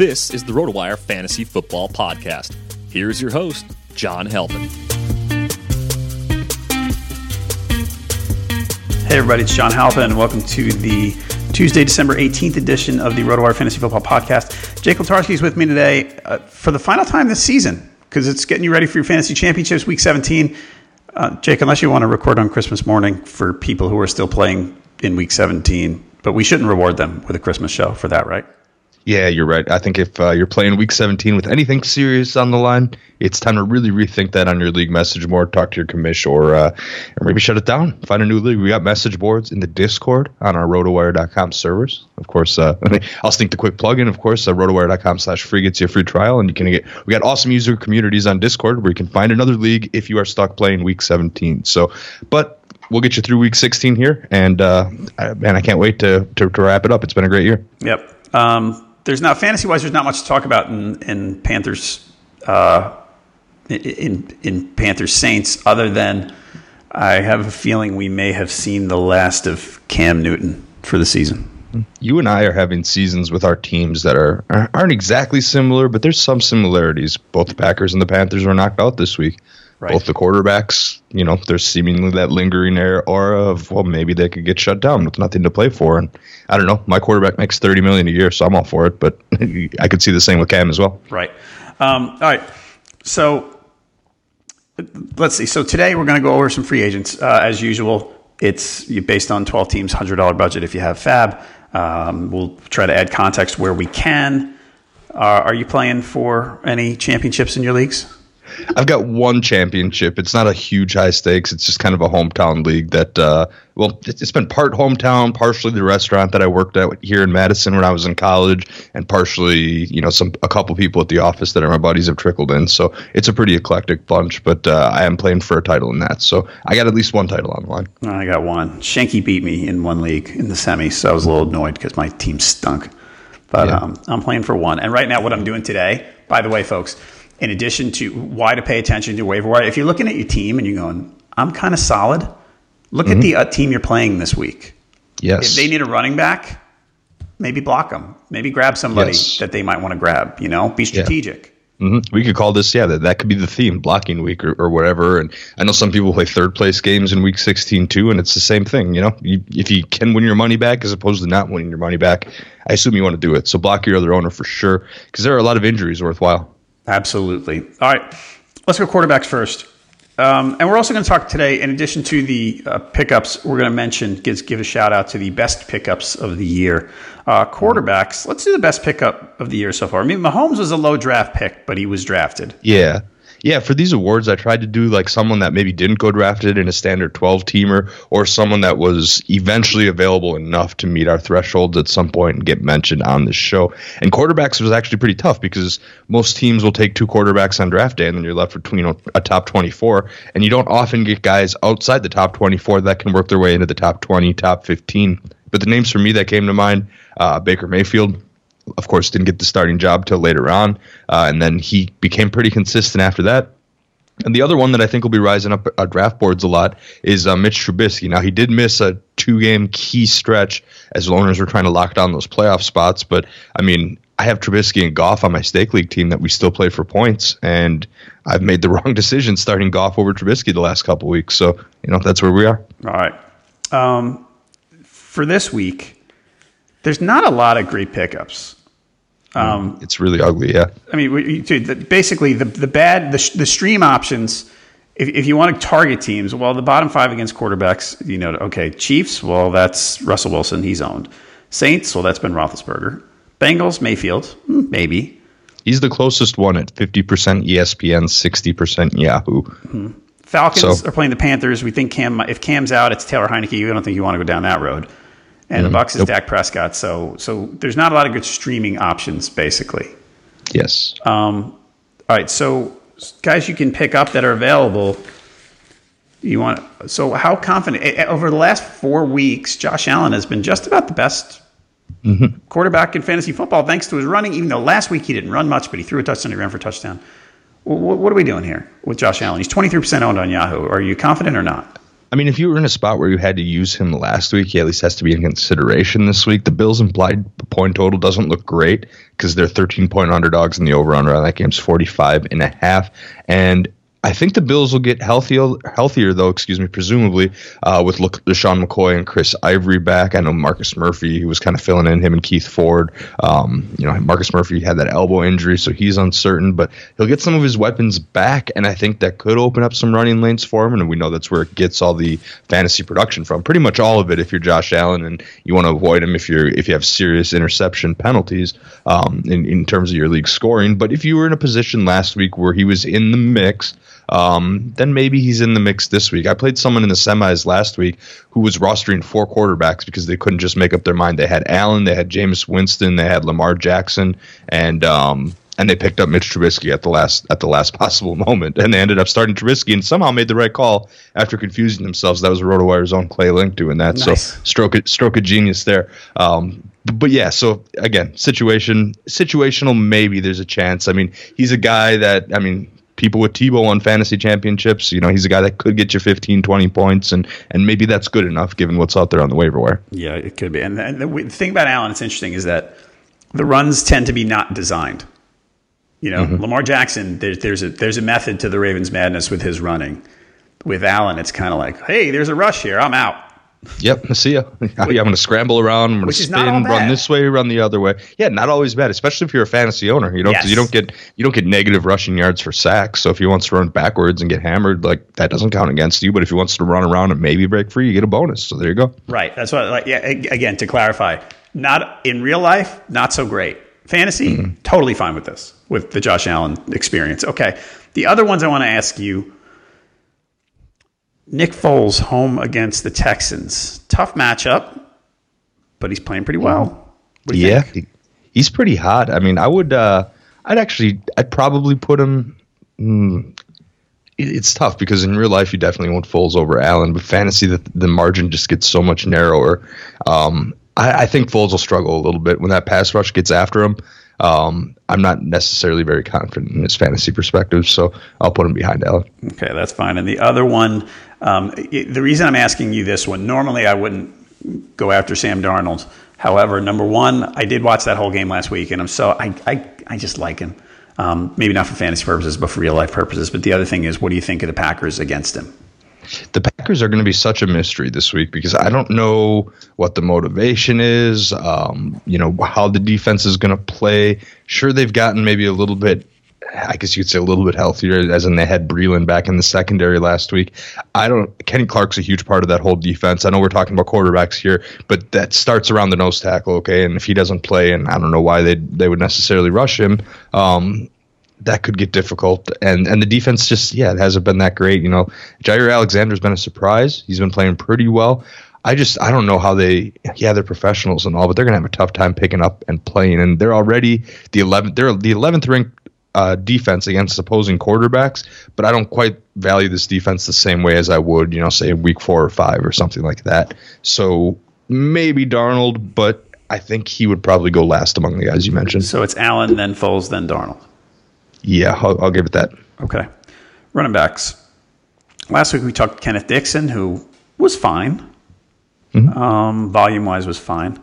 This is the RotoWire Fantasy Football Podcast. Here's your host, John Halpin. Hey, everybody, it's John Halpin, and welcome to the Tuesday, December 18th edition of the RotoWire Fantasy Football Podcast. Jake Letarski is with me today uh, for the final time this season because it's getting you ready for your fantasy championships, week 17. Uh, Jake, unless you want to record on Christmas morning for people who are still playing in week 17, but we shouldn't reward them with a Christmas show for that, right? Yeah, you're right. I think if uh, you're playing Week 17 with anything serious on the line, it's time to really rethink that on your league message board. Talk to your commish, or, uh, maybe shut it down. Find a new league. We got message boards in the Discord on our RotoWire.com servers. Of course, uh, I'll sneak the quick plug in. Of course, uh, RotoWire.com slash free gets you a free trial, and you can get. We got awesome user communities on Discord where you can find another league if you are stuck playing Week 17. So, but we'll get you through Week 16 here, and uh, I, man, I can't wait to, to to wrap it up. It's been a great year. Yep. Um, there's not fantasy wise. There's not much to talk about in, in Panthers uh, in in Panthers Saints other than I have a feeling we may have seen the last of Cam Newton for the season. You and I are having seasons with our teams that are aren't exactly similar, but there's some similarities. Both the Packers and the Panthers were knocked out this week. Right. Both the quarterbacks, you know, there's seemingly that lingering aura of well, maybe they could get shut down with nothing to play for. And I don't know, my quarterback makes thirty million a year, so I'm all for it. But I could see the same with Cam as well. Right. Um, all right. So let's see. So today we're going to go over some free agents uh, as usual. It's based on 12 teams, hundred dollar budget if you have Fab. Um, we'll try to add context where we can. Uh, are you playing for any championships in your leagues? I've got one championship. It's not a huge high stakes. It's just kind of a hometown league that, uh, well, it's been part hometown, partially the restaurant that I worked at here in Madison when I was in college, and partially, you know, some a couple people at the office that are my buddies have trickled in. So it's a pretty eclectic bunch. But uh, I am playing for a title in that, so I got at least one title on the line. I got one. Shanky beat me in one league in the semis, so I was a little annoyed because my team stunk. But yeah. um, I'm playing for one. And right now, what I'm doing today, by the way, folks in addition to why to pay attention to waiver wire, if you're looking at your team and you're going, I'm kind of solid, look mm-hmm. at the uh, team you're playing this week. Yes. If they need a running back, maybe block them, maybe grab somebody Yes. that they might want to grab. You know, be strategic. hmm We could call this, yeah, that, that could be the theme, blocking week or, or whatever. And I know some people play third place games in week 16 too, and it's the same thing. You know, you, if you can win your money back as opposed to not winning your money back, I assume you want to do it. So block your other owner for sure, because there are a lot of injuries worthwhile. Absolutely. All right, let's go quarterbacks first. Um, and we're also going to talk today, in addition to the uh, pickups, we're going to mention, give, give a shout out to the best pickups of the year. Uh, quarterbacks, let's do the best pickup of the year so far. I mean, Mahomes was a low draft pick, but he was drafted. Yeah. Yeah, for these awards, I tried to do like someone that maybe didn't go drafted in a standard 12 teamer or someone that was eventually available enough to meet our thresholds at some point and get mentioned on this show. And quarterbacks was actually pretty tough because most teams will take two quarterbacks on draft day and then you're left you know, a top 24. And you don't often get guys outside the top 24 that can work their way into the top 20, top 15. But the names for me that came to mind uh, Baker Mayfield, of course, didn't get the starting job till later on, uh, and then he became pretty consistent after that. And the other one that I think will be rising up uh, draft boards a lot is uh, Mitch Trubisky. Now he did miss a two-game key stretch as owners were trying to lock down those playoff spots, but I mean, I have Trubisky and Goff on my stake league team that we still play for points, and I've made the wrong decision starting Goff over Trubisky the last couple weeks. So you know that's where we are. All right. Um, for this week, there's not a lot of great pickups. Um, It's really ugly, yeah. I mean, we- dude, the, basically the the bad the, the stream options. If, if you want to target teams, well, the bottom five against quarterbacks, you know, okay, Chiefs, well, that's Russell Wilson, he's owned. Saints, well, that's been Roethlisberger. Bengals, Mayfield, hmm, maybe. He's the closest one at 50% ESPN, 60% Yahoo. Falcons So- are playing the Panthers. We think Cam, if Cam's out, it's Taylor Heinicke. You don't think you want to go down that road. And the Bucks is Dak Prescott. So, so there's not a lot of good streaming options, basically. Yes. Um, all right, so guys, you can pick up that are available. You want so how confident eh, eh, over the last four weeks? Josh Allen has been just about the best quarterback in fantasy football, thanks to his running. Even though last week he didn't run much, but he threw a touchdown, he ran for a touchdown. Wh- wh- what are we doing here with Josh Allen? He's twenty three percent owned on Yahoo. Are you confident or not? I mean, if you were in a spot where you had to use him last week, he at least has to be in consideration this week. The Bills' implied point total doesn't look great because they're 13 point underdogs and the over under on that game's 45 and a half. And I think the Bills will get healthier, healthier though. Excuse me, presumably uh, with look LeSean McCoy and Chris Ivory back. I know Marcus Murphy, who was kind of filling in him and Keith Ford. Um, you know, Marcus Murphy had that elbow injury, so he's uncertain, but he'll get some of his weapons back, and I think that could open up some running lanes for him. And we know that's where it gets all the fantasy production from. Pretty much all of it, if you're Josh Allen and you want to avoid him, if you're if you have serious interception penalties um, in in terms of your league scoring. But if you were in a position last week where he was in the mix um, then maybe he's in the mix this week. I played someone in the semis last week who was rostering four quarterbacks because they couldn't just make up their mind. They had Allen, they had Jameis Winston, they had Lamar Jackson, and um, and they picked up Mitch Trubisky at the last at the last possible moment, and they ended up starting Trubisky and somehow made the right call after confusing themselves. That was RotoWire's own Clay Link doing that. Nice. So stroke stroke of genius there. Um, but yeah, so again, situation situational. Maybe there's a chance. I mean, he's a guy that I mean people with Tebow on fantasy championships. You know, he's a guy that could get you 15, 20 points, and and maybe that's good enough given what's out there on the waiver wire. Yeah, it could be. And, and the, the thing about Allen, it's interesting, is that the runs tend to be not designed. You know, mm-hmm. Lamar Jackson, there's there's a there's a method to the Ravens' madness with his running. With Allen, it's kind of like, hey, there's a rush here, I'm out. Yep, I see ya. I'm going to scramble around. I'm going to Which is not spin, run this way, run the other way. Yeah, not always bad, especially if you're a fantasy owner. You know, 'cause Yes. you don't get you don't get negative rushing yards for sacks. So if he wants to run backwards and get hammered, like that doesn't count against you. But if he wants to run around and maybe break free, you get a bonus. So there you go. Right. That's what. Like, yeah. Again, to clarify, not in real life, not so great. Fantasy, mm-hmm. totally fine with this, with the Josh Allen experience. Okay. The other ones I want to ask you. Nick Foles home against the Texans. Tough matchup, but he's playing pretty well. What do you yeah, he- he's pretty hot. I mean, I would, uh, I'd actually, I'd probably put him. Mm, it's tough because in real life you definitely want Foles over Allen, but fantasy the the margin just gets so much narrower. Um, I, I think Foles will struggle a little bit when that pass rush gets after him. Um, I'm not necessarily very confident in his fantasy perspective, so I'll put him behind Allen. Okay, that's fine. And the other one, um, i- the reason I'm asking you this one, normally I wouldn't go after Sam Darnold. However, number one, I did watch that whole game last week, and I'm so I I, I just like him. Um, maybe not for fantasy purposes, but for real life purposes. But the other thing is, what do you think of the Packers against him? the Packers are going to be such a mystery this week because I don't know what the motivation is. Um, you know how the defense is going to play. Sure, they've gotten maybe a little bit. I guess you could say a little bit healthier, as in they had Breeland back in the secondary last week. I don't. Kenny Clark's a huge part of that whole defense. I know we're talking about quarterbacks here, but that starts around the nose tackle, okay? And if he doesn't play, and I don't know why they they would necessarily rush him. Um, that could get difficult. And and the defense just yeah, it hasn't been that great. You know, Jaire Alexander's been a surprise. He's been playing pretty well. I just I don't know how they yeah they're professionals and all, but they're gonna have a tough time picking up and playing. And they're already the 11th they're the 11th ranked uh, defense against opposing quarterbacks, but I don't quite value this defense the same way as I would you know say week four or five or something like that. So maybe Darnold, but I think he would probably go last among the guys you mentioned. So it's Allen, then Foles, then Darnold. Yeah, I'll, I'll give it that. Okay. Running backs. Last week we talked Kenneth Dixon, who was fine. Mm-hmm. Um, volume wise, was fine.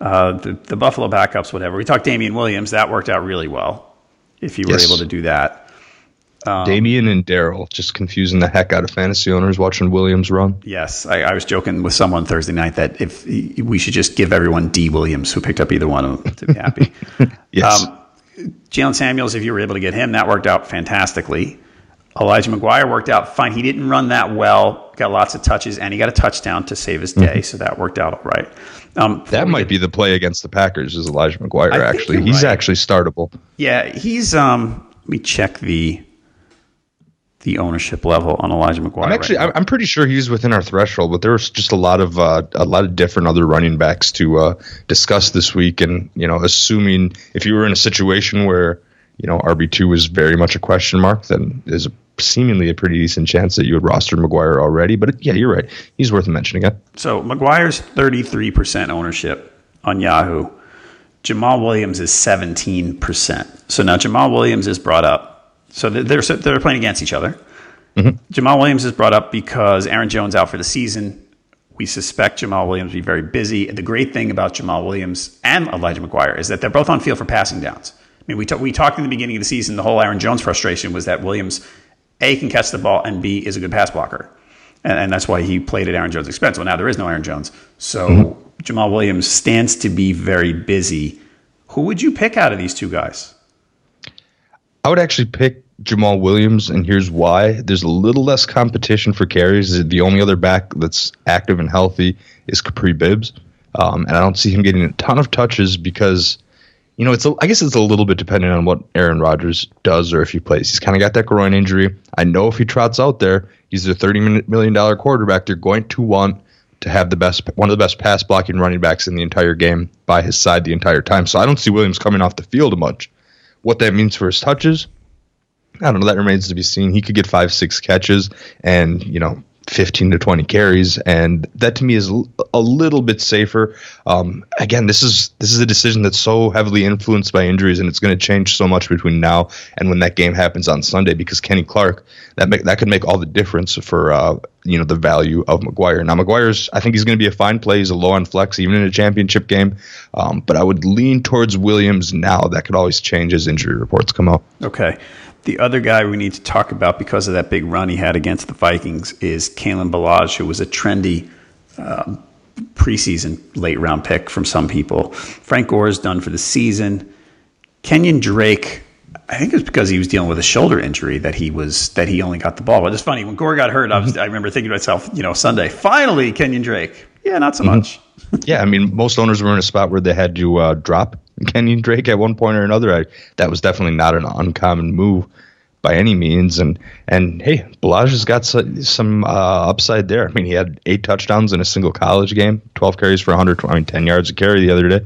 Uh, the, the, Buffalo backups, whatever. We talked Damien Williams. That worked out really well. If you were yes. able to do that. Um, Damien and Darrel just confusing the heck out of fantasy owners watching Williams run. Yes, I, I, was joking with someone Thursday night that if we should just give everyone D Williams who picked up either one of them to be happy. yes. Um, Jaylen Samuels, if you were able to get him, that worked out fantastically. Elijah McGuire worked out fine. He didn't run that well, got lots of touches, and he got a touchdown to save his day, mm-hmm. so that worked out all right. Um, that might get, be the play against the Packers. Is Elijah McGuire actually? He's right. actually startable. Yeah, he's. Um, let me check the the ownership level on Elijah McGuire. I'm actually, right I'm pretty sure he's within our threshold, but there was just a lot of uh, a lot of different other running backs to uh, discuss this week, and you know, assuming if you were in a situation where you know RB two was very much a question mark, then there's a, seemingly a pretty decent chance that you would roster McGuire already. But yeah, you're right; he's worth mentioning. It. So McGuire's 33 percent ownership on Yahoo. Jamaal Williams is 17 percent. So now Jamaal Williams is brought up so they're they're playing against each other. Mm-hmm. Jamaal Williams is brought up because Aaron Jones out for the season. We suspect Jamaal Williams will be very busy. The great thing about Jamaal Williams and Elijah McGuire is that they're both on field for passing downs. I mean, we, t- we talked in the beginning of the season, the whole Aaron Jones frustration was that Williams, A, can catch the ball, and B, is a good pass blocker. And, and that's why he played at Aaron Jones' expense. Well, now there is no Aaron Jones. So mm-hmm. Jamaal Williams stands to be very busy. Who would you pick out of these two guys? I would actually pick Jamaal Williams, and here's why. There's a little less competition for carries. The only other back that's active and healthy is Kapri Bibbs, um, and I don't see him getting a ton of touches because, you know, it's a, I guess it's a little bit dependent on what Aaron Rodgers does or if he plays. He's kind of got that groin injury. I know if he trots out there, he's a thirty million dollar quarterback. They're going to want to have the best one of the best pass blocking running backs in the entire game by his side the entire time. So I don't see Williams coming off the field much. What that means for his touches, I don't know. That remains to be seen. He could get five, six catches and, you know, 15 to 20 carries and that to me is a little bit safer. Um, again this is this is a decision that's so heavily influenced by injuries and it's going to change so much between now and when that game happens on sunday because kenny clark that make, that could make all the difference for uh, you know the value of mcguire now mcguire's i think he's going to be a fine play. He's a low on flex even in a championship game. Um, but i would lean towards williams now. That could always change as injury reports come out okay. The other guy we need to talk about because of that big run he had against the Vikings is Kalen Ballage, who was a trendy um, preseason late round pick from some people. Frank Gore is done for the season. Kenyon Drake, I think it was because he was dealing with a shoulder injury that he was that he only got the ball. But it's funny when Gore got hurt, I, was, I remember thinking to myself, you know, Sunday, finally Kenyon Drake. Yeah, not so mm-hmm. much. yeah, I mean, most owners were in a spot where they had to uh, drop Kenyon Drake at one point or another. I, that was definitely not an uncommon move by any means. And and hey, Ballage has got some, some uh, upside there. I mean, he had eight touchdowns in a single college game, twelve carries for 100, I mean, ten yards a carry the other day.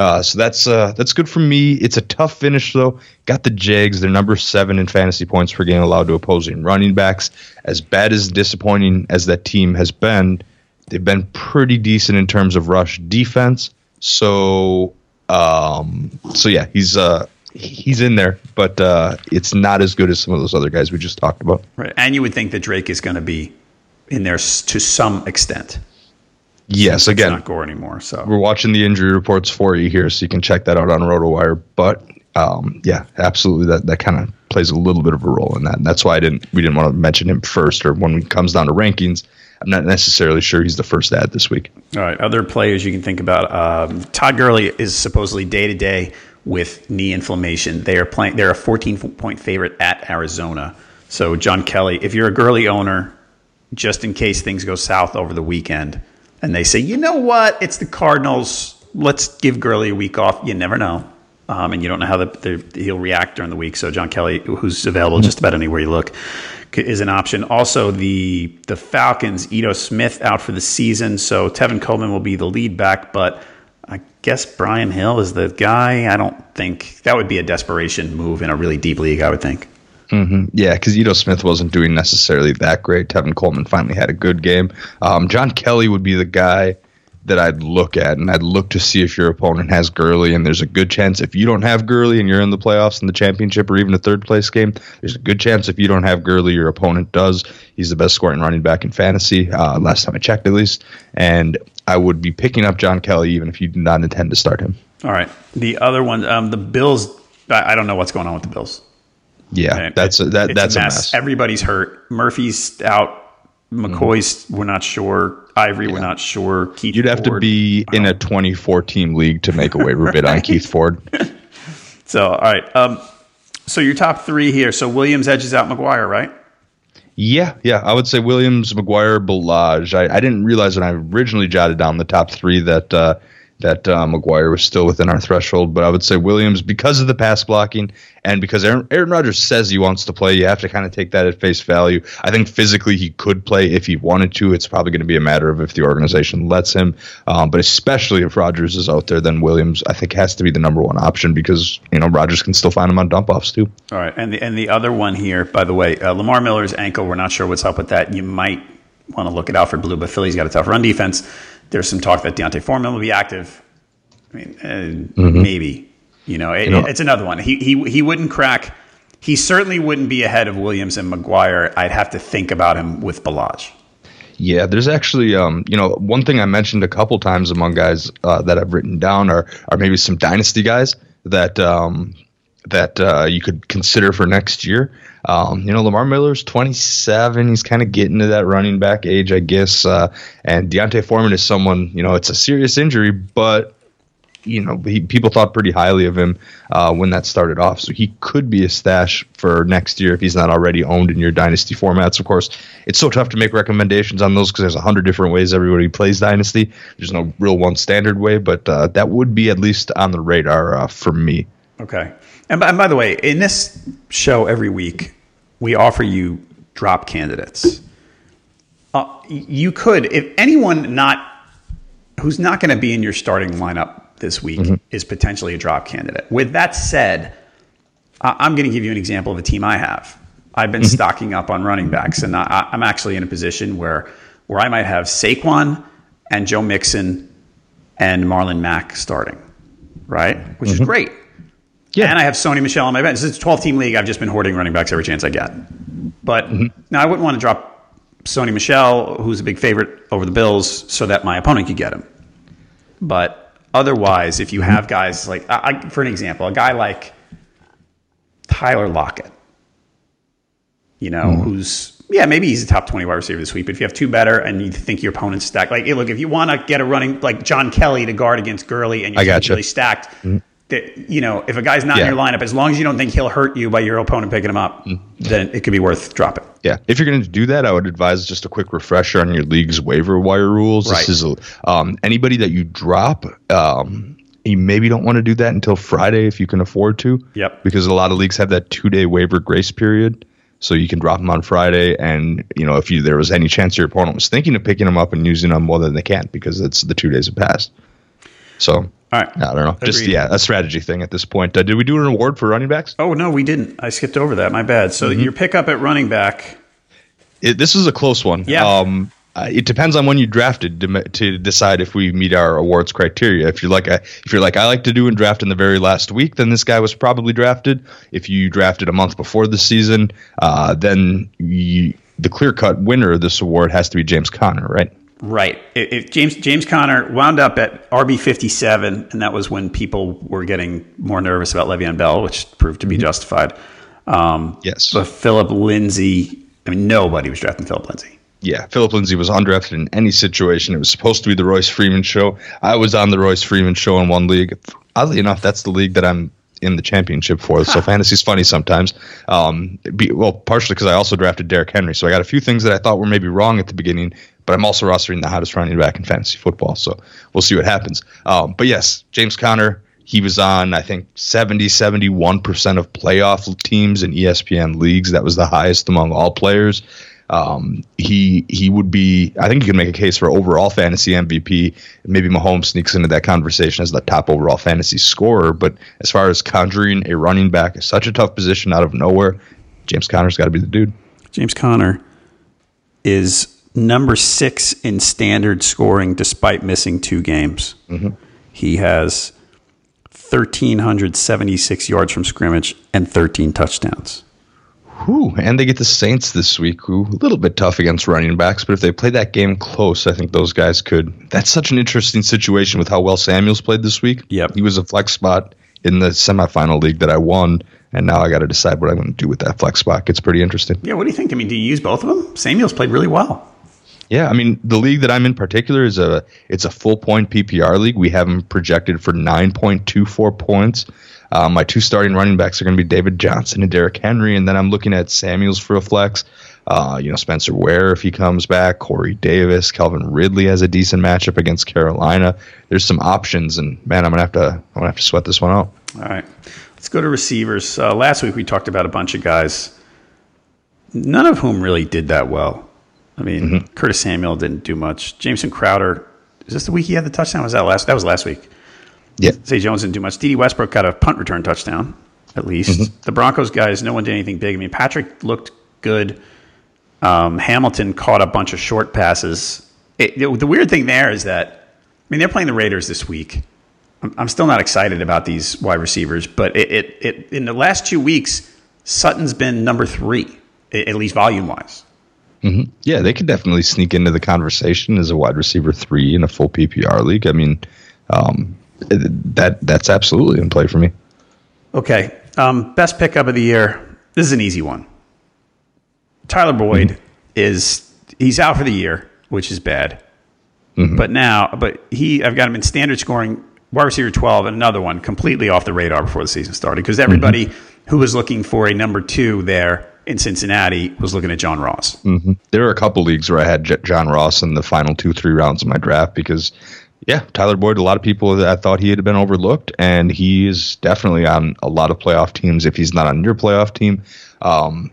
Uh, so that's uh, that's good for me. It's a tough finish though. Got the Jags. They're number seven in fantasy points per game allowed to opposing running backs. As bad as disappointing as that team has been, they've been pretty decent in terms of rush defense. So um, so yeah, he's uh, he's in there, but uh, it's not as good as some of those other guys we just talked about. Right, and you would think that Drake is going to be in there to some extent. Yes, It's again, not Gore anymore. So we're watching the injury reports for you here, so you can check that out on RotoWire. But um, yeah, absolutely, that that kind of plays a little bit of a role in that. And that's why I didn't we didn't want to mention him first, or when it comes down to rankings, I'm not necessarily sure he's the first ad this week. All right, other players you can think about. Um, Todd Gurley is supposedly day to day with knee inflammation. They are playing. They're a 14 point favorite at Arizona. So John Kelly, if you're a Gurley owner, just in case things go south over the weekend, and they say, you know what, it's the Cardinals. Let's give Gurley a week off. You never know, um, and you don't know how the, the, he'll react during the week. So John Kelly, who's available just about anywhere you look, is an option. Also, the the Falcons, Ito Smith out for the season, so Tevin Coleman will be the lead back, but I guess Brian Hill is the guy. I don't think that would be a desperation move in a really deep league. I would think. Yeah, because Ito Smith wasn't doing necessarily that great. Tevin Coleman finally had a good game. Um, John Kelly would be the guy that I'd look at, and I'd look to see if your opponent has Gurley. And there's a good chance if you don't have Gurley and you're in the playoffs in the championship or even a third place game, there's a good chance if you don't have Gurley, your opponent does. He's the best scoring running back in fantasy, uh, last time I checked at least. And I would be picking up John Kelly even if you did not intend to start him. All right, the other one, um, the Bills. I don't know what's going on with the Bills. Yeah, And that's a, that, that's a mess. Everybody's hurt. Murphy's out. McCoy's, we're not sure. Ivory, we're not sure. Keith You'd have to be in a 24 team league to make a waiver bid on Keith Ford. So, all right. Um, so your top three here. So Williams edges out McGuire, right? Yeah, yeah, I would say Williams, McGuire, Ballage. I, I didn't realize when I originally jotted down the top three that uh, that uh, McGuire was still within our threshold, but I would say Williams because of the pass blocking and because Aaron, Aaron Rodgers says he wants to play. You have to kind of take that at face value. I think physically he could play if he wanted to. It's probably going to be a matter of if the organization lets him. Um, but especially if Rodgers is out there, then Williams I think has to be the number one option because you know Rodgers can still find him on dump offs too. All right. And the, and the other one here, by the way, uh, Lamar Miller's ankle, we're not sure what's up with that. You might want to look at Alfred Blue, but Philly's got a tough run defense. There's some talk that D'Onta Foreman will be active. I mean, uh, maybe. You know, it, know- it's another one. He, he, he wouldn't crack. He certainly wouldn't be ahead of Williams and McGuire. I'd have to think about him with Ballage. Yeah, there's actually, um, you know, one thing I mentioned a couple times among guys uh, that I've written down are are maybe some dynasty guys that um, that uh, you could consider for next year. Um, you know, Lamar Miller's 27. He's kind of getting to that running back age, I guess. Uh, and D'Onta Foreman is someone, you know, it's a serious injury, but you know, he, people thought pretty highly of him uh, when that started off. So he could be a stash for next year if he's not already owned in your dynasty formats. Of course, it's so tough to make recommendations on those because there's a hundred different ways everybody plays dynasty. There's no real one standard way, but uh, that would be at least on the radar uh, for me. Okay. And by, and by the way, in this show every week, we offer you drop candidates. Uh, you could, if anyone not who's not going to be in your starting lineup this week mm-hmm. is potentially a drop candidate. With that said, I- I'm going to give you an example of a team I have. I've been mm-hmm. stocking up on running backs, and I, I'm actually in a position where where I might have Saquon and Joe Mixon and Marlon Mack starting, right? Which is mm-hmm. great. Yeah. And I have Sony Michel on my bench. It's a 12 team league. I've just been hoarding running backs every chance I get. But mm-hmm. now I wouldn't want to drop Sony Michel, who's a big favorite over the Bills, so that my opponent could get him. But otherwise, if you have guys like, I, I- for an example, a guy like Tyler Lockett, you know, mm-hmm. who's yeah, maybe he's a top twenty wide receiver this week. But if you have two better and you think your opponent's stacked, like hey, look, if you want to get a running like John Kelly to guard against Gurley and you're really stacked, mm-hmm. That you know, if a guy's not Yeah. in your lineup, as long as you don't think he'll hurt you by your opponent picking him up, then it could be worth dropping. Yeah, if you're going to do that, I would advise just a quick refresher on your league's waiver wire rules. Right. This is um, anybody that you drop. Um, you maybe don't want to do that until Friday if you can afford to. Yep. Because a lot of leagues have that two day waiver grace period, so you can drop them on Friday. And you know if you there was any chance your opponent was thinking of picking them up and using them, well then they can't because it's the two days have passed. So All right. I don't know. Just yeah, a strategy thing at this point. Uh, did we do an award for running backs? Oh no, we didn't. I skipped over that. My bad. So Mm-hmm. your pickup at running back. It, this is a close one. Yeah. Um, uh, it depends on when you drafted to, to decide if we meet our awards criteria. If you're like a, if you're like I like to do and draft in the very last week, then this guy was probably drafted. If you drafted a month before the season, uh, then you, the clear cut winner of this award has to be James Conner, right? Right. It, James James Conner wound up at RB fifty seven, and that was when people were getting more nervous about Le'Veon Bell, which proved to be mm-hmm. justified. Um, yes. But Philip Lindsay, I mean, nobody was drafting Philip Lindsay. Yeah, Philip Lindsay was undrafted in any situation. It was supposed to be the Royce Freeman show. I was on the Royce Freeman show in one league. Oddly enough, that's the league that I'm in the championship for. So fantasy's funny sometimes. Um, be, well, partially because I also drafted Derrick Henry, so I got a few things that I thought were maybe wrong at the beginning. But I'm also rostering the hottest running back in fantasy football, so we'll see what happens. Um, but yes, James Conner, he was on I think 70, 71 percent of playoff teams in ESPN leagues. That was the highest among all players. Um, he he would be. I think you can make a case for overall fantasy MVP. Maybe Mahomes sneaks into that conversation as the top overall fantasy scorer. But as far as conjuring a running back, such a tough position out of nowhere, James Conner's got to be the dude. James Conner is number six in standard scoring despite missing two games. Mm-hmm. He has 1,376 yards from scrimmage and 13 touchdowns. Whew. And they get the Saints this week, who a little bit tough against running backs, but if they play that game close, I think those guys could. That's such an interesting situation with how well Samuels played this week. Yep. He was a flex spot in the semifinal league that I won, and now I got to decide what I'm going to do with that flex spot. It's pretty interesting. Yeah, what do you think? I mean, do you use both of them? Samuels played really well. Yeah, I mean the league that I'm in particular is a it's a full point PPR league. We have them projected for 9.24 points. Uh, my two starting running backs are going to be David Johnson and Derrick Henry, and then I'm looking at Samuels for a flex. Uh, you know, Spencer Ware if he comes back, Corey Davis, Calvin Ridley has a decent matchup against Carolina. There's some options, and man, I'm gonna have to I'm gonna have to sweat this one out. All right, let's go to receivers. Uh, last week we talked about a bunch of guys, none of whom really did that well. I mean, mm-hmm. Curtis Samuel didn't do much. Jameson Crowder, is this the week he had the touchdown? Was that last? That was last week. Yeah. Zay Jones didn't do much. Dede Westbrook got a punt return touchdown, at least. Mm-hmm. The Broncos guys, no one did anything big. I mean, Patrick looked good. Um, Hamilton caught a bunch of short passes. It, it, the weird thing there is that, I mean, they're playing the Raiders this week. I'm, I'm still not excited about these wide receivers, but it, it, it in the last two weeks, Sutton's been number three, at least volume wise. Mm-hmm. Yeah, they could definitely sneak into the conversation as a wide receiver three in a full PPR league. I mean, um, that that's absolutely in play for me. Okay, um, best pickup of the year. This is an easy one. Tyler Boyd mm-hmm. is he's out for the year, which is bad. Mm-hmm. But now, but he I've got him in standard scoring wide receiver 12 and another one completely off the radar before the season started because everybody mm-hmm. who was looking for a number two there in Cincinnati was looking at John Ross. Mm-hmm. There are a couple leagues where I had J- John Ross in the final two, three rounds of my draft because, yeah, Tyler Boyd, a lot of people that thought he had been overlooked, and he is definitely on a lot of playoff teams if he's not on your playoff team. Um,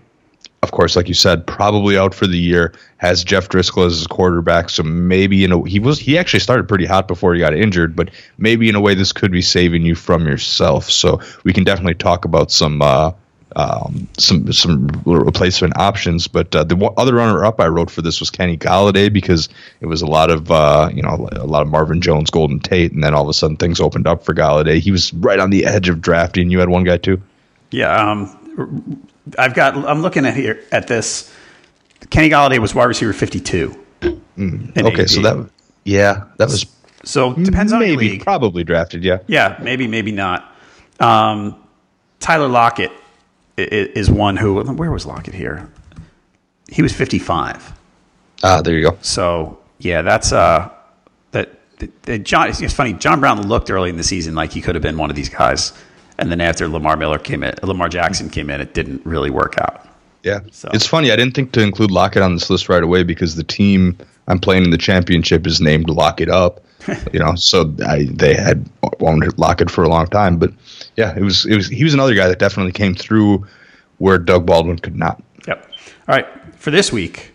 of course, like you said, probably out for the year. Has Jeff Driskel as his quarterback, so maybe you know he was he actually started pretty hot before he got injured, but maybe in a way this could be saving you from yourself. So we can definitely talk about some uh, um, some some replacement options. But uh, the other runner up I wrote for this was Kenny Golladay because it was a lot of uh, you know a lot of Marvin Jones, Golden Tate, and then all of a sudden things opened up for Golladay. He was right on the edge of drafting. You had one guy too. Yeah, um, I've got. I'm looking at here at this. Kenny Golladay was wide receiver 52. Mm, okay, so that yeah, that was so depends on maybe probably drafted. Yeah, yeah, maybe maybe not. Um, Tyler Lockett is one who where was Lockett here? He was 55. Ah, there you go. So yeah, that's uh that, that John. It's funny. John Brown looked early in the season like he could have been one of these guys, and then after Lamar Miller came in, Lamar Jackson came in, it didn't really work out. Yeah, so. it's funny. I didn't think to include Lockett on this list right away because the team I'm playing in the championship is named Lock It Up. You know, so I, they had wanted Lockett for a long time, but yeah, it was it was he was another guy that definitely came through where Doug Baldwin could not. Yep. All right, for this week,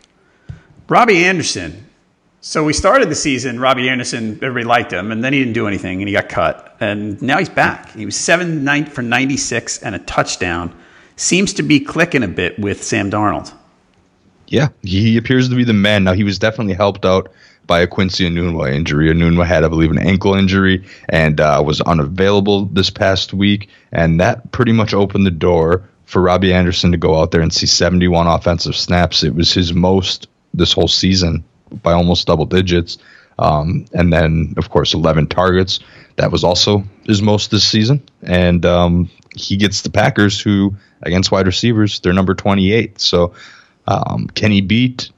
Robbie Anderson. So we started the season. Robbie Anderson, everybody liked him, and then he didn't do anything, and he got cut. And now he's back. He was seven nine for ninety six and a touchdown. Seems to be clicking a bit with Sam Darnold. Yeah, he appears to be the man. Now he was definitely helped out by a Quincy Enunwa injury. Enunwa had, I believe, an ankle injury and uh, was unavailable this past week, and that pretty much opened the door for Robbie Anderson to go out there and see 71 offensive snaps. It was his most this whole season by almost double digits. Um, and then, of course, 11 targets. That was also his most this season. And um, he gets the Packers, who, against wide receivers, they're number 28. So um, can he beat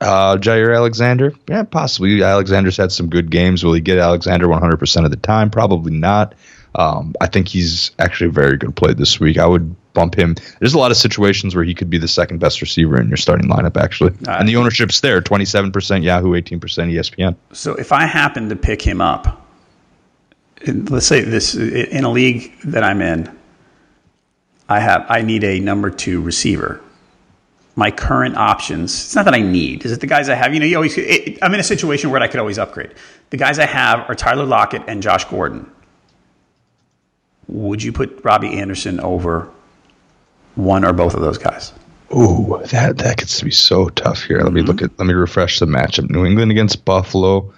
uh, Jaire Alexander? Yeah, possibly. Alexander's had some good games. Will he get Alexander 100% of the time? Probably not. Um, I think he's actually a very good play this week. I would bump him. There's a lot of situations where he could be the second best receiver in your starting lineup, actually. Uh, and the ownership's there 27% Yahoo, 18% ESPN. So if I happen to pick him up, let's say this in a league that I'm in, I have I need a number two receiver. My current options. It's not that I need. Is it the guys I have? You know, you always. It, I'm in a situation where I could always upgrade. The guys I have are Tyler Lockett and Josh Gordon would you put Robbie Anderson over one or both of those guys? Ooh, that that gets to be so tough here. Let mm-hmm. me look at let me refresh the matchup. New England against Buffalo.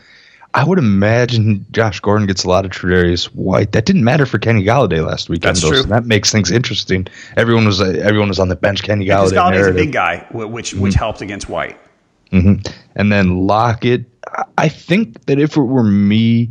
I would imagine Josh Gordon gets a lot of Tre'Davious White. That didn't matter for Kenny Golladay last weekend. That's though, true. So that makes things interesting. Everyone was uh, everyone was on the bench. Kenny Golladay. Yeah, Golladay's a big guy, which which mm-hmm. helped against White. Mm-hmm. And then Lockett. I think that if it were me,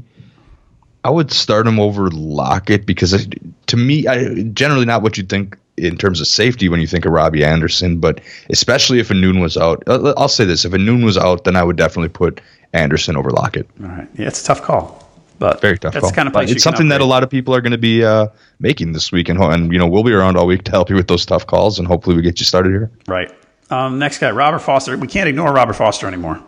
I would start him over Lockett because to me, I, generally not what you'd think in terms of safety when you think of Robbie Anderson, but especially if Enunwa was out. Uh, I'll say this: if Enunwa was out, then I would definitely put Anderson over Lockett. All right, yeah, it's a tough call, but very tough. That's call. kind of place it's something that a lot of people are going to be uh, making this week, and, and you know we'll be around all week to help you with those tough calls, and hopefully we get you started here. Right. Um, next guy, Robert Foster. We can't ignore Robert Foster anymore.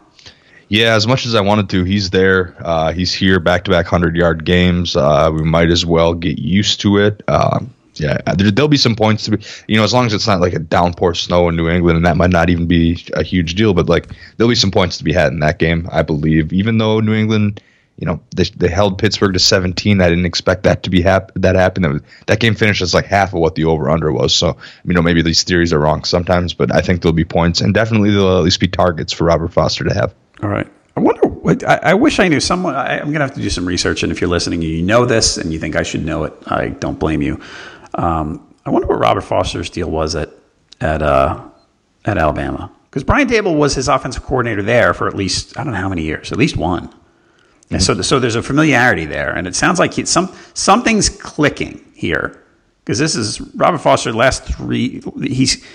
Yeah, as much as I wanted to, he's there. Uh, he's here back to back 100 yard games. Uh, we might as well get used to it. Um, yeah, uh, there, will be some points to be, you know, as long as it's not like a downpour snow in New England, and that might not even be a huge deal, but like there'll be some points to be had in that game, I believe. Even though New England, you know, they, they held Pittsburgh to 17, I didn't expect that to be hap- that happen. That, was, that game finished as like half of what the over under was. So, you know, maybe these theories are wrong sometimes, but I think there'll be points, and definitely there'll at least be targets for Robert Foster to have. All right. I wonder. What, I, I, wish I knew someone. I, am going to have to do some research. And if you're listening, you know this, and you think I should know it. I don't blame you. Um, I wonder what Robert Foster's deal was at at uh, at Alabama because Brian Daboll was his offensive coordinator there for at least I don't know how many years, at least one. Mm-hmm. so so there's a familiarity there, and it sounds like he, some something's clicking here because this is Robert Foster. Last three, he's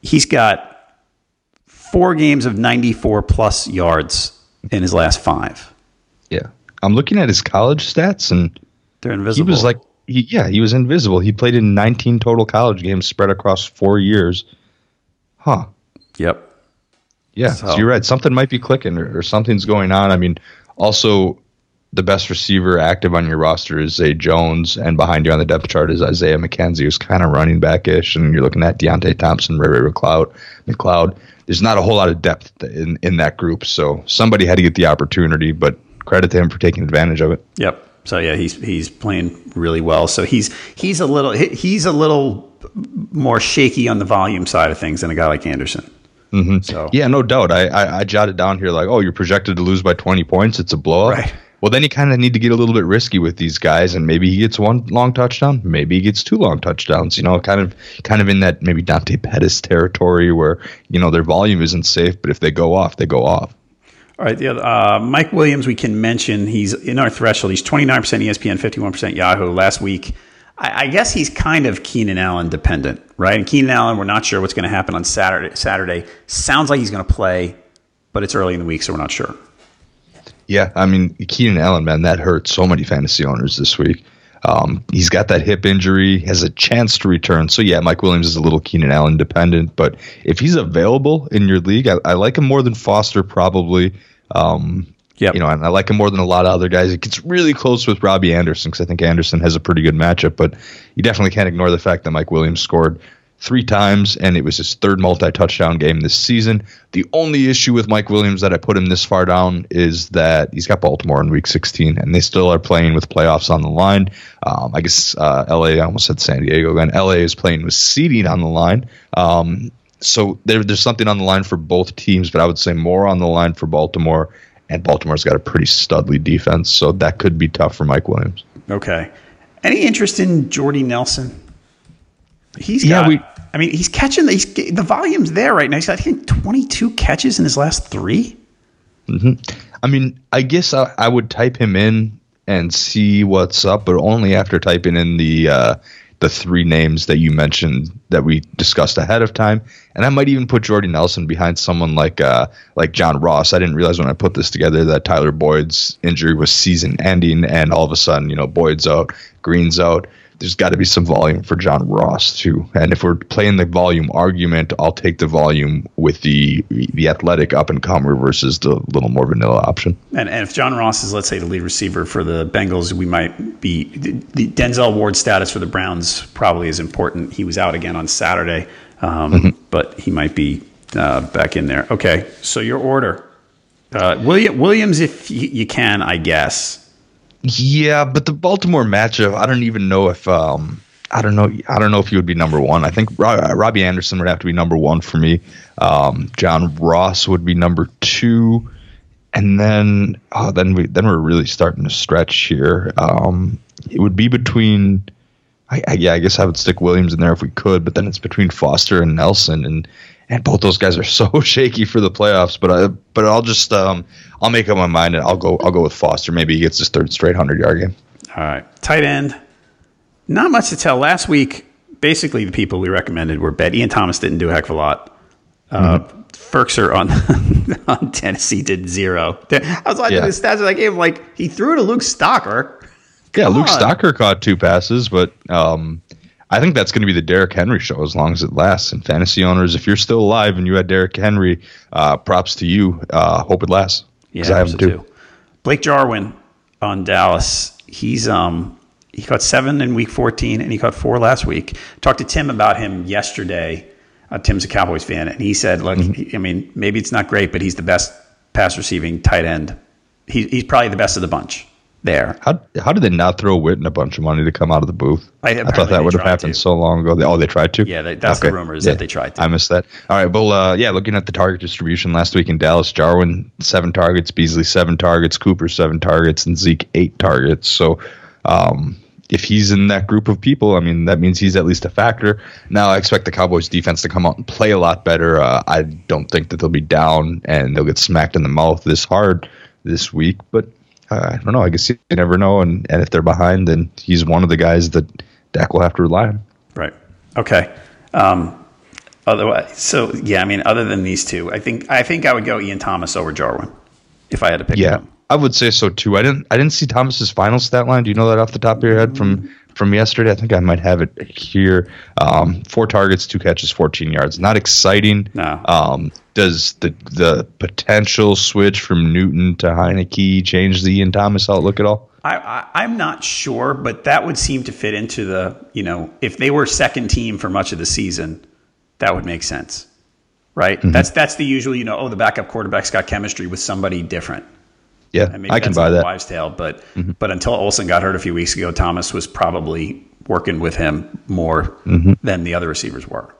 he's got four games of 94 plus yards in his last five. Yeah. I'm looking at his college stats and they're invisible. He was like, he, yeah, he was invisible. He played in 19 total college games spread across four years. Huh. Yep. Yeah. So, so you're right. Something might be clicking or, or something's going on. I mean, also, the best receiver active on your roster is Zay Jones, and behind you on the depth chart is Isaiah McKenzie, who's kind of running back ish, and you're looking at Deonte Thompson, Ray Ray McCloud. McCloud there's not a whole lot of depth in in that group. So somebody had to get the opportunity, but credit to him for taking advantage of it. Yep. So yeah, he's he's playing really well. So he's he's a little he's a little more shaky on the volume side of things than a guy like Anderson. Mm-hmm. So yeah, no doubt. I, I, I jotted down here like, oh, you're projected to lose by 20 points. It's a blowout. Right. Well, then you kind of need to get a little bit risky with these guys, and maybe he gets one long touchdown, maybe he gets two long touchdowns. You know, kind of, kind of in that maybe Dante Pettis territory where you know their volume isn't safe, but if they go off, they go off. All right, the other, uh, Mike Williams, we can mention he's in our threshold. He's 29% ESPN, 51% Yahoo. Last week, I, I guess he's kind of Keenan Allen dependent, right? And Keenan Allen, we're not sure what's going to happen on Saturday. Saturday sounds like he's going to play, but it's early in the week, so we're not sure. Yeah, I mean Keenan Allen, man, that hurt so many fantasy owners this week. Um, he's got that hip injury, has a chance to return. So yeah, Mike Williams is a little Keenan Allen dependent, but if he's available in your league, I, I like him more than Foster probably. Um, yeah, you know, and I like him more than a lot of other guys. It gets really close with Robbie Anderson because I think Anderson has a pretty good matchup, but you definitely can't ignore the fact that Mike Williams scored three times, and it was his third multi touchdown game this season. The only issue with Mike Williams that I put him this far down is that he's got Baltimore in week 16, and they still are playing with playoffs on the line. Um, I guess uh, LA, I almost said San Diego again. LA is playing with seeding on the line. Um, so there, there's something on the line for both teams, but I would say more on the line for Baltimore. And Baltimore's got a pretty studly defense, so that could be tough for Mike Williams. Okay. Any interest in Jordy Nelson? He's yeah, got, we. I mean, he's catching the, the volume's there right now. He's got I think 22 catches in his last three. Mm-hmm. I mean, I guess I, I, would type him in and see what's up, but only after typing in the uh, the three names that you mentioned that we discussed ahead of time. And I might even put Jordy Nelson behind someone like uh, like John Ross. I didn't realize when I put this together that Tyler Boyd's injury was season ending, and all of a sudden, you know, Boyd's out, Green's out there's got to be some volume for John Ross too. And if we're playing the volume argument, I'll take the volume with the the athletic up and comer versus the little more vanilla option. And, and if John Ross is, let's say, the lead receiver for the Bengals, we might be the Denzel Ward status for the Browns probably is important. He was out again on Saturday, um, mm-hmm. but he might be uh, back in there. Okay, so your order, uh, William, Williams, if you can, I guess. Yeah, but the Baltimore matchup, I don't even know if um, I don't know. I don't know if he would be number one. I think Robbie Anderson would have to be number one for me. Um, John Ross would be number two, and then oh, then we then we're really starting to stretch here. Um, it would be between. I, I, yeah, I guess I would stick Williams in there if we could, but then it's between Foster and Nelson, and and both those guys are so shaky for the playoffs. But I, but I'll just um, I'll make up my mind and I'll go I'll go with Foster. Maybe he gets his third straight hundred yard game. All right, tight end. Not much to tell. Last week, basically the people we recommended were bad. Ian Thomas didn't do a heck of a lot. Uh, mm-hmm. Firkser on on Tennessee did zero. I was watching yeah. the stats of that game. Like he threw to Luke Stocker. Come yeah, Luke on. Stocker caught two passes, but um, I think that's going to be the Derrick Henry show as long as it lasts. And fantasy owners, if you're still alive and you had Derrick Henry, uh, props to you. Uh, hope it lasts. Yeah, I have so too. Blake Jarwin on Dallas. He's um he caught seven in week 14 and he caught four last week. Talked to Tim about him yesterday. Uh, Tim's a Cowboys fan, and he said, "Look, mm-hmm. I mean, maybe it's not great, but he's the best pass receiving tight end. He, he's probably the best of the bunch." There. How how did they not throw Witten a bunch of money to come out of the booth? I, I thought that would have happened to. so long ago. They, oh, they tried to. Yeah, they, that's okay. the rumor is yeah. that they tried to. I missed that. All right, well, uh, yeah, looking at the target distribution last week in Dallas, Jarwin seven targets, Beasley seven targets, Cooper seven targets, and Zeke eight targets. So. Um, if he's in that group of people, I mean, that means he's at least a factor. Now, I expect the Cowboys defense to come out and play a lot better. Uh, I don't think that they'll be down and they'll get smacked in the mouth this hard this week, but I don't know. I guess you never know. And, and if they're behind, then he's one of the guys that Dak will have to rely on. Right. Okay. Um, otherwise, so yeah, I mean, other than these two, I think I think I would go Ian Thomas over Jarwin if I had to pick. Yeah, I would say so too. I didn't I didn't see Thomas's final stat line. Do you know that off the top of your head from from yesterday? I think I might have it here. Um, four targets, two catches, 14 yards. Not exciting. No. Um, does the the potential switch from Newton to Heinicke change the Ian Thomas outlook at all? I, I, am not sure, but that would seem to fit into the you know if they were second team for much of the season, that would make sense, right? Mm-hmm. That's that's the usual you know oh the backup quarterback's got chemistry with somebody different. Yeah, I can buy that. Wives' tale, but mm-hmm. but until Olsen got hurt a few weeks ago, Thomas was probably working with him more mm-hmm. than the other receivers were.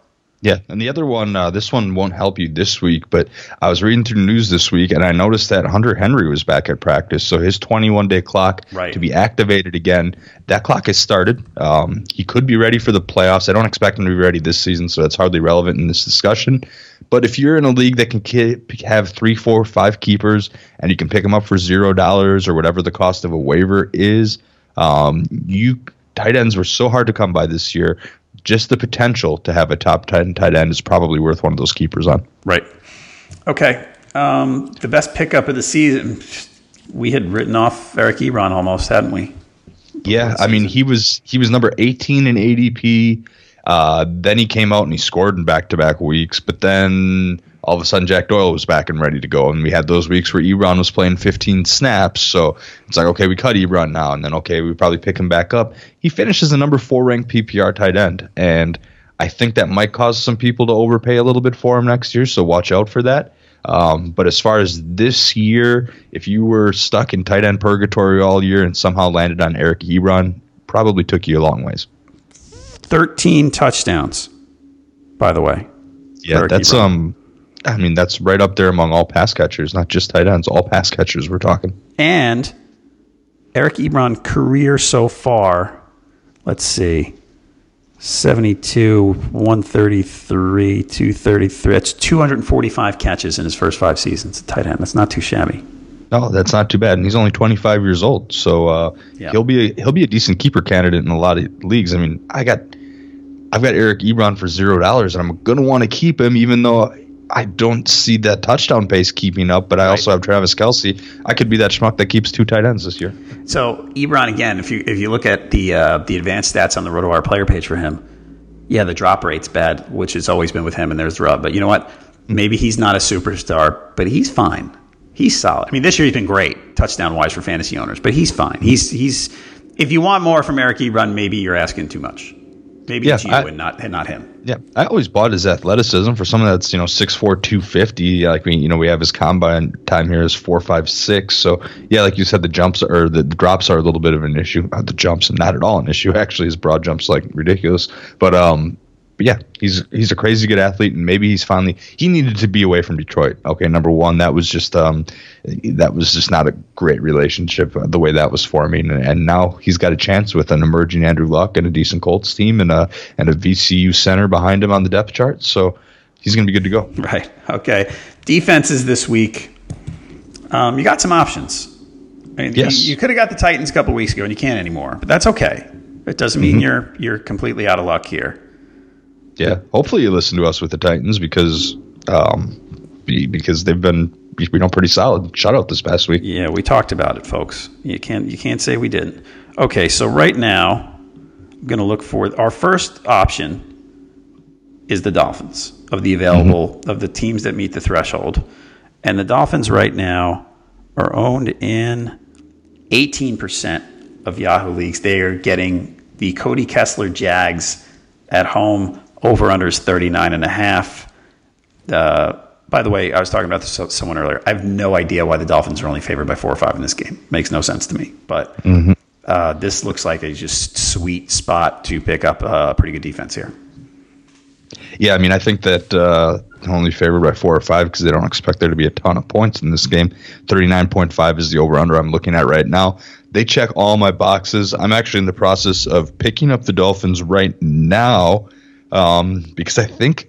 Yeah, and the other one, uh, this one won't help you this week, but I was reading through the news this week and I noticed that Hunter Henry was back at practice. So his 21 day clock right. to be activated again, that clock has started. Um, he could be ready for the playoffs. I don't expect him to be ready this season, so that's hardly relevant in this discussion. But if you're in a league that can keep, have three, four, five keepers and you can pick them up for zero dollars or whatever the cost of a waiver is, um, you tight ends were so hard to come by this year just the potential to have a top 10 tight end is probably worth one of those keepers on. Right. Okay. Um, the best pickup of the season, we had written off Eric Ebron almost, hadn't we? Yeah, I mean he was he was number 18 in ADP. Uh, then he came out and he scored in back to back weeks, but then all of a sudden Jack Doyle was back and ready to go. And we had those weeks where Ebron was playing 15 snaps. So it's like, okay, we cut Ebron now. And then, okay, we probably pick him back up. He finishes the number four ranked PPR tight end. And I think that might cause some people to overpay a little bit for him next year. So watch out for that. Um, but as far as this year, if you were stuck in tight end purgatory all year and somehow landed on Eric Ebron, probably took you a long ways. 13 touchdowns, by the way. Yeah, Eric that's Ebron. um I mean, that's right up there among all pass catchers, not just tight ends, all pass catchers we're talking. And Eric Ebron career so far, let's see. 72, 133, 233. That's 245 catches in his first five seasons. Tight end. That's not too shabby. No, that's not too bad, and he's only 25 years old, so uh, Yeah. he'll be a, he'll be a decent keeper candidate in a lot of leagues. I mean, I got I've got Eric Ebron for zero dollars, and I'm gonna want to keep him, even though I don't see that touchdown pace keeping up. But I also have Travis Kelce. I could be that schmuck that keeps two tight ends this year. So Ebron again, if you if you look at the uh, the advanced stats on the RotoWire player page for him, yeah, the drop rate's bad, which has always been with him, and there's the rub. But you know what? Maybe he's not a superstar, but he's fine. He's solid. I mean, this year he's been great, touchdown wise for fantasy owners, but he's fine. He's he's. If you want more from Eric Ebron, maybe you're asking too much. Maybe Yeah, it's you I- and not and not him. Yeah, I always bought his athleticism for someone that's you know six four two fifty. Like we, you know, we have his combine time here is four five six. So yeah, like you said, the jumps or the, drops are a little bit of an issue. Uh, the jumps, are not at all an issue. Actually, his broad jumps like ridiculous. But um, but yeah, he's he's a crazy good athlete, and maybe he's finally he needed to be away from Detroit. Okay, number one, that was just um, that was just not a great relationship uh, the way that was forming, and, and now he's got a chance with an emerging Andrew Luck and a decent Colts team and a and a VCU center behind him on the depth chart. So he's going to be good to go. Right. Okay. Defenses this week. Um, you got some options. I mean, Yes. You, you could have got the Titans a couple weeks ago, and you can't anymore. But that's okay. It doesn't mean you're you're completely out of luck here. Yeah, hopefully you listen to us with the Titans because um, because they've been you know pretty solid shutout this past week. Yeah, we talked about it, folks. You can't you can't say we didn't. Okay, so right now, I'm going to look for our first option is the Dolphins of the available of the teams that meet the threshold, and the Dolphins right now are owned in 18% of Yahoo leagues. They are getting the Cody Kessler Jags at home over unders 39 and a half. Uh, by the way, I was talking about this to someone earlier. I have no idea why the Dolphins are only favored by four or five in this game. Makes no sense to me. But uh, this looks like a just sweet spot to pick up a pretty good defense here. Yeah, I mean I think that uh, only favored by four or five because they don't expect there to be a ton of points in this game. Thirty nine point five is the over under I'm looking at right now. They check all my boxes. I'm actually in the process of picking up the Dolphins right now um, because I think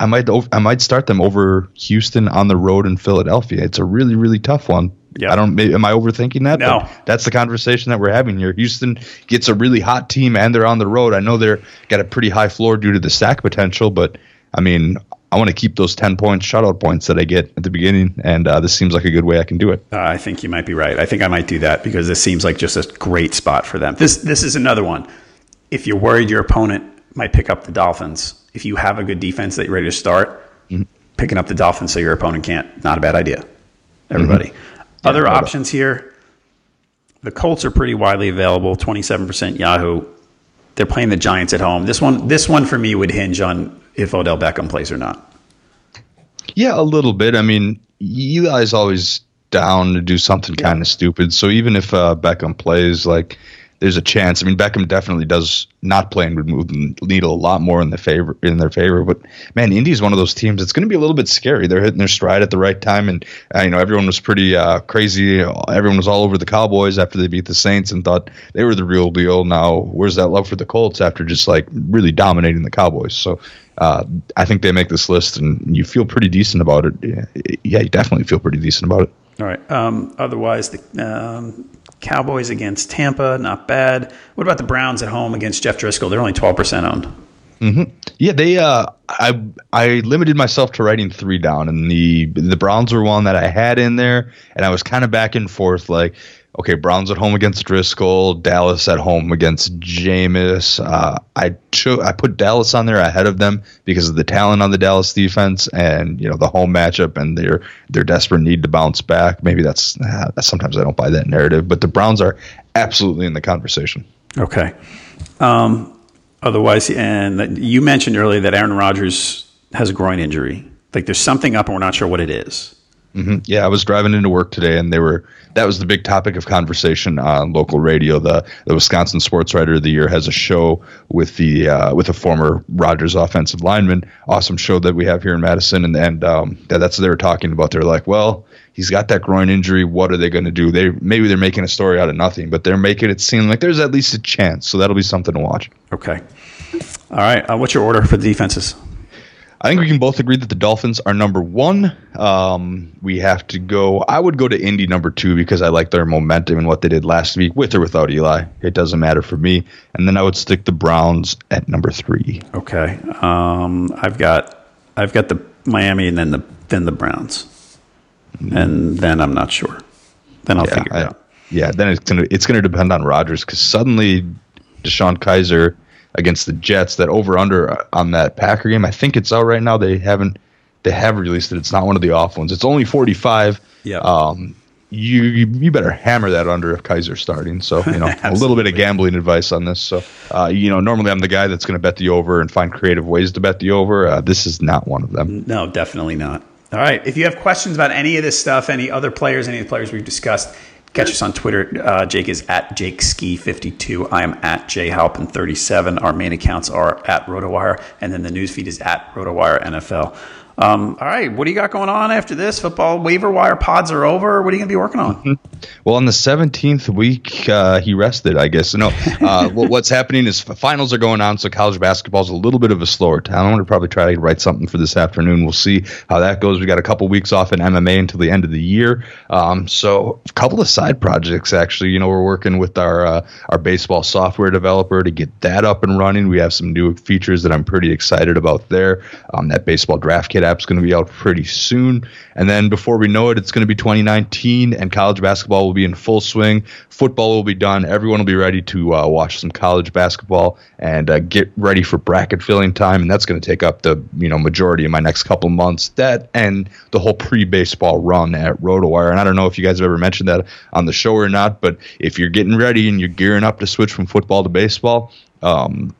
I might I might start them over Houston on the road in Philadelphia. It's a really really tough one. Yeah. I don't. Maybe, am I overthinking that? No. But that's the conversation that we're having here. Houston gets a really hot team and they're on the road. I know they're got a pretty high floor due to the sack potential, but I mean, I want to keep those ten points shutout points that I get at the beginning, and uh, this seems like a good way I can do it. Uh, I think you might be right. I think I might do that because this seems like just a great spot for them. This this is another one. If you're worried your opponent might pick up the Dolphins, if you have a good defense that you're ready to start, picking up the Dolphins so your opponent can't, not a bad idea. Everybody. Other no doubt. options here. The Colts are pretty widely available, 27% Yahoo. They're playing the Giants at home. This one this one for me would hinge on if Odell Beckham plays or not. Yeah, a little bit. I mean, Eli's always down to do something kind of stupid. So even if uh, Beckham plays, like, there's a chance. I mean, Beckham definitely does not playing would move the needle a lot more in the favor in their favor. But man, Indy's one of those teams. It's going to be a little bit scary. They're hitting their stride at the right time, and uh, you know everyone was pretty uh, crazy. Everyone was all over the Cowboys after they beat the Saints and thought they were the real deal. Now, where's that love for the Colts after just like really dominating the Cowboys? So. Uh, I think they make this list, and you feel pretty decent about it. Yeah, yeah, you definitely feel pretty decent about it. All right. Um, otherwise, the um, Cowboys against Tampa, not bad. What about the Browns at home against Jeff Driskel? They're only 12% owned. Yeah, they. Uh, I I limited myself to writing three down, and the the Browns were one that I had in there, and I was kind of back and forth. Like, okay, Browns at home against Driskel, Dallas at home against Jameis. Uh, I I put Dallas on there ahead of them because of the talent on the Dallas defense, and you know the home matchup and their their desperate need to bounce back. Maybe that's uh, sometimes I don't buy that narrative, but the Browns are absolutely in the conversation. Okay. Um, otherwise, and you mentioned earlier that Aaron Rodgers has a groin injury. Like there's something up, and we're not sure what it is. Mm-hmm. Yeah, I was driving into work today, and they were that was the big topic of conversation on local radio. The the Wisconsin Sports Writer of the Year has a show with the uh, with a former Rogers offensive lineman. Awesome show that we have here in Madison, and and um, that, that's what they were talking about. They're like, well, he's got that groin injury. What are they going to do? They maybe they're making a story out of nothing, but they're making it seem like there's at least a chance. So that'll be something to watch. Okay. All right. Uh, what's your order for the defenses? I think we can both agree that the Dolphins are number one. Um, we have to go. I would go to Indy number two because I like their momentum and what they did last week with or without Eli. It doesn't matter for me. And then I would stick the Browns at number three. Okay. Um, I've got I've got the Miami and then the then the Browns, and then I'm not sure. Then I'll yeah, figure it out. Yeah, then it's gonna it's gonna depend on Rodgers because suddenly DeShone Kizer against the Jets that over under on that Packer game. I think it's out right now. They haven't they have released it. It's not one of the off ones. It's only forty five. Yeah. Um, you, you you better hammer that under if Kizer's starting. So you know a little bit of gambling advice on this. So uh, you know normally I'm the guy that's going to bet the over and find creative ways to bet the over. Uh, this is not one of them. No, definitely not. All right. If you have questions about any of this stuff, any other players, any of the players we've discussed, catch us on Twitter. Uh, Jake is at JakeSki52. I am at JHalpin37. Our main accounts are at RotoWire, and then the newsfeed is at RotoWire NFL. Um, all right. What do you got going on after this? Football waiver wire pods are over. What are you going to be working on? Well, on the 17th week, uh, he rested, I guess. No, uh, what's happening is finals are going on, so college basketball is a little bit of a slower time. I'm going to probably try to write something for this afternoon. We'll see how that goes. We got a couple weeks off in MMA until the end of the year. Um, so, a couple of side projects, actually. You know, we're working with our uh, our baseball software developer to get that up and running. We have some new features that I'm pretty excited about there. Um, that baseball draft kit app's going to be out pretty soon. And then before we know it, it's going to be 2019, and college basketball will be in full swing. Football will be done. Everyone will be ready to uh, watch some college basketball and uh, get ready for bracket filling time. And that's going to take up the you know majority of my next couple months. That and the whole pre-baseball run at RotoWire. And I don't know if you guys have ever mentioned that on the show or not, but if you're getting ready and you're gearing up to switch from football to baseball. Um,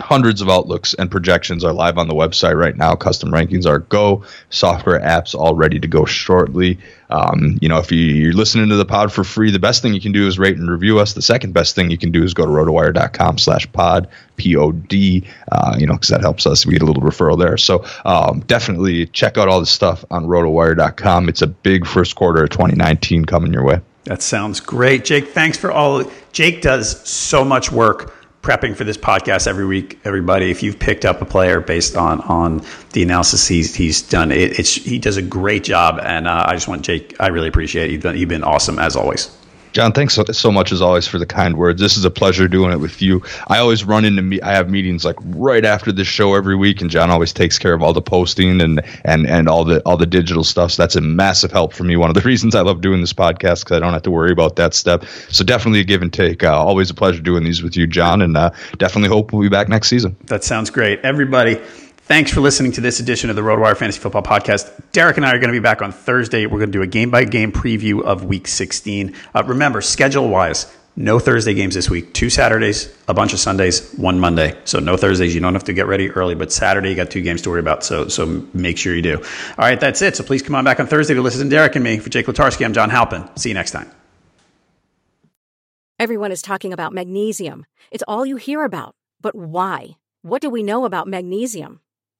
hundreds of outlooks and projections are live on the website right now. Custom rankings are go. Software apps all ready to go shortly. Um, you know, if you, you're listening to the pod for free, the best thing you can do is rate and review us. The second best thing you can do is go to rotowire.com slash pod, P-O-D, uh, you know, because that helps us. We get a little referral there. So um, definitely check out all the stuff on rotowire.com. It's a big first quarter of 2019 coming your way. That sounds great. Jake, thanks for all. Jake does so much work prepping for this podcast every week. Everybody, if you've picked up a player based on on the analysis he's he's done, it, it's he does a great job, and uh, I just want Jake. I really appreciate it. You've done. You've been awesome as always. John, thanks so, so much as always for the kind words. This is a pleasure doing it with you. I always run into me. I have meetings like right after this show every week, and John always takes care of all the posting and and and all the all the digital stuff. So that's a massive help for me. One of the reasons I love doing this podcast because I don't have to worry about that stuff. So definitely a give and take. Uh, always a pleasure doing these with you, John, and uh, definitely hope we'll be back next season. That sounds great, everybody. Thanks for listening to this edition of the RotoWire Fantasy Football Podcast. Derek and I are going to be back on Thursday. We're going to do a game by game preview of Week 16. Uh, remember, schedule wise, no Thursday games this week. Two Saturdays, a bunch of Sundays, one Monday. So no Thursdays. You don't have to get ready early, but Saturday you got two games to worry about. So so make sure you do. All right, that's it. So please come on back on Thursday to listen to Derek and me. For Jake Letarski, I'm John Halpin. See you next time. Everyone is talking about magnesium. It's all you hear about. But why? What do we know about magnesium?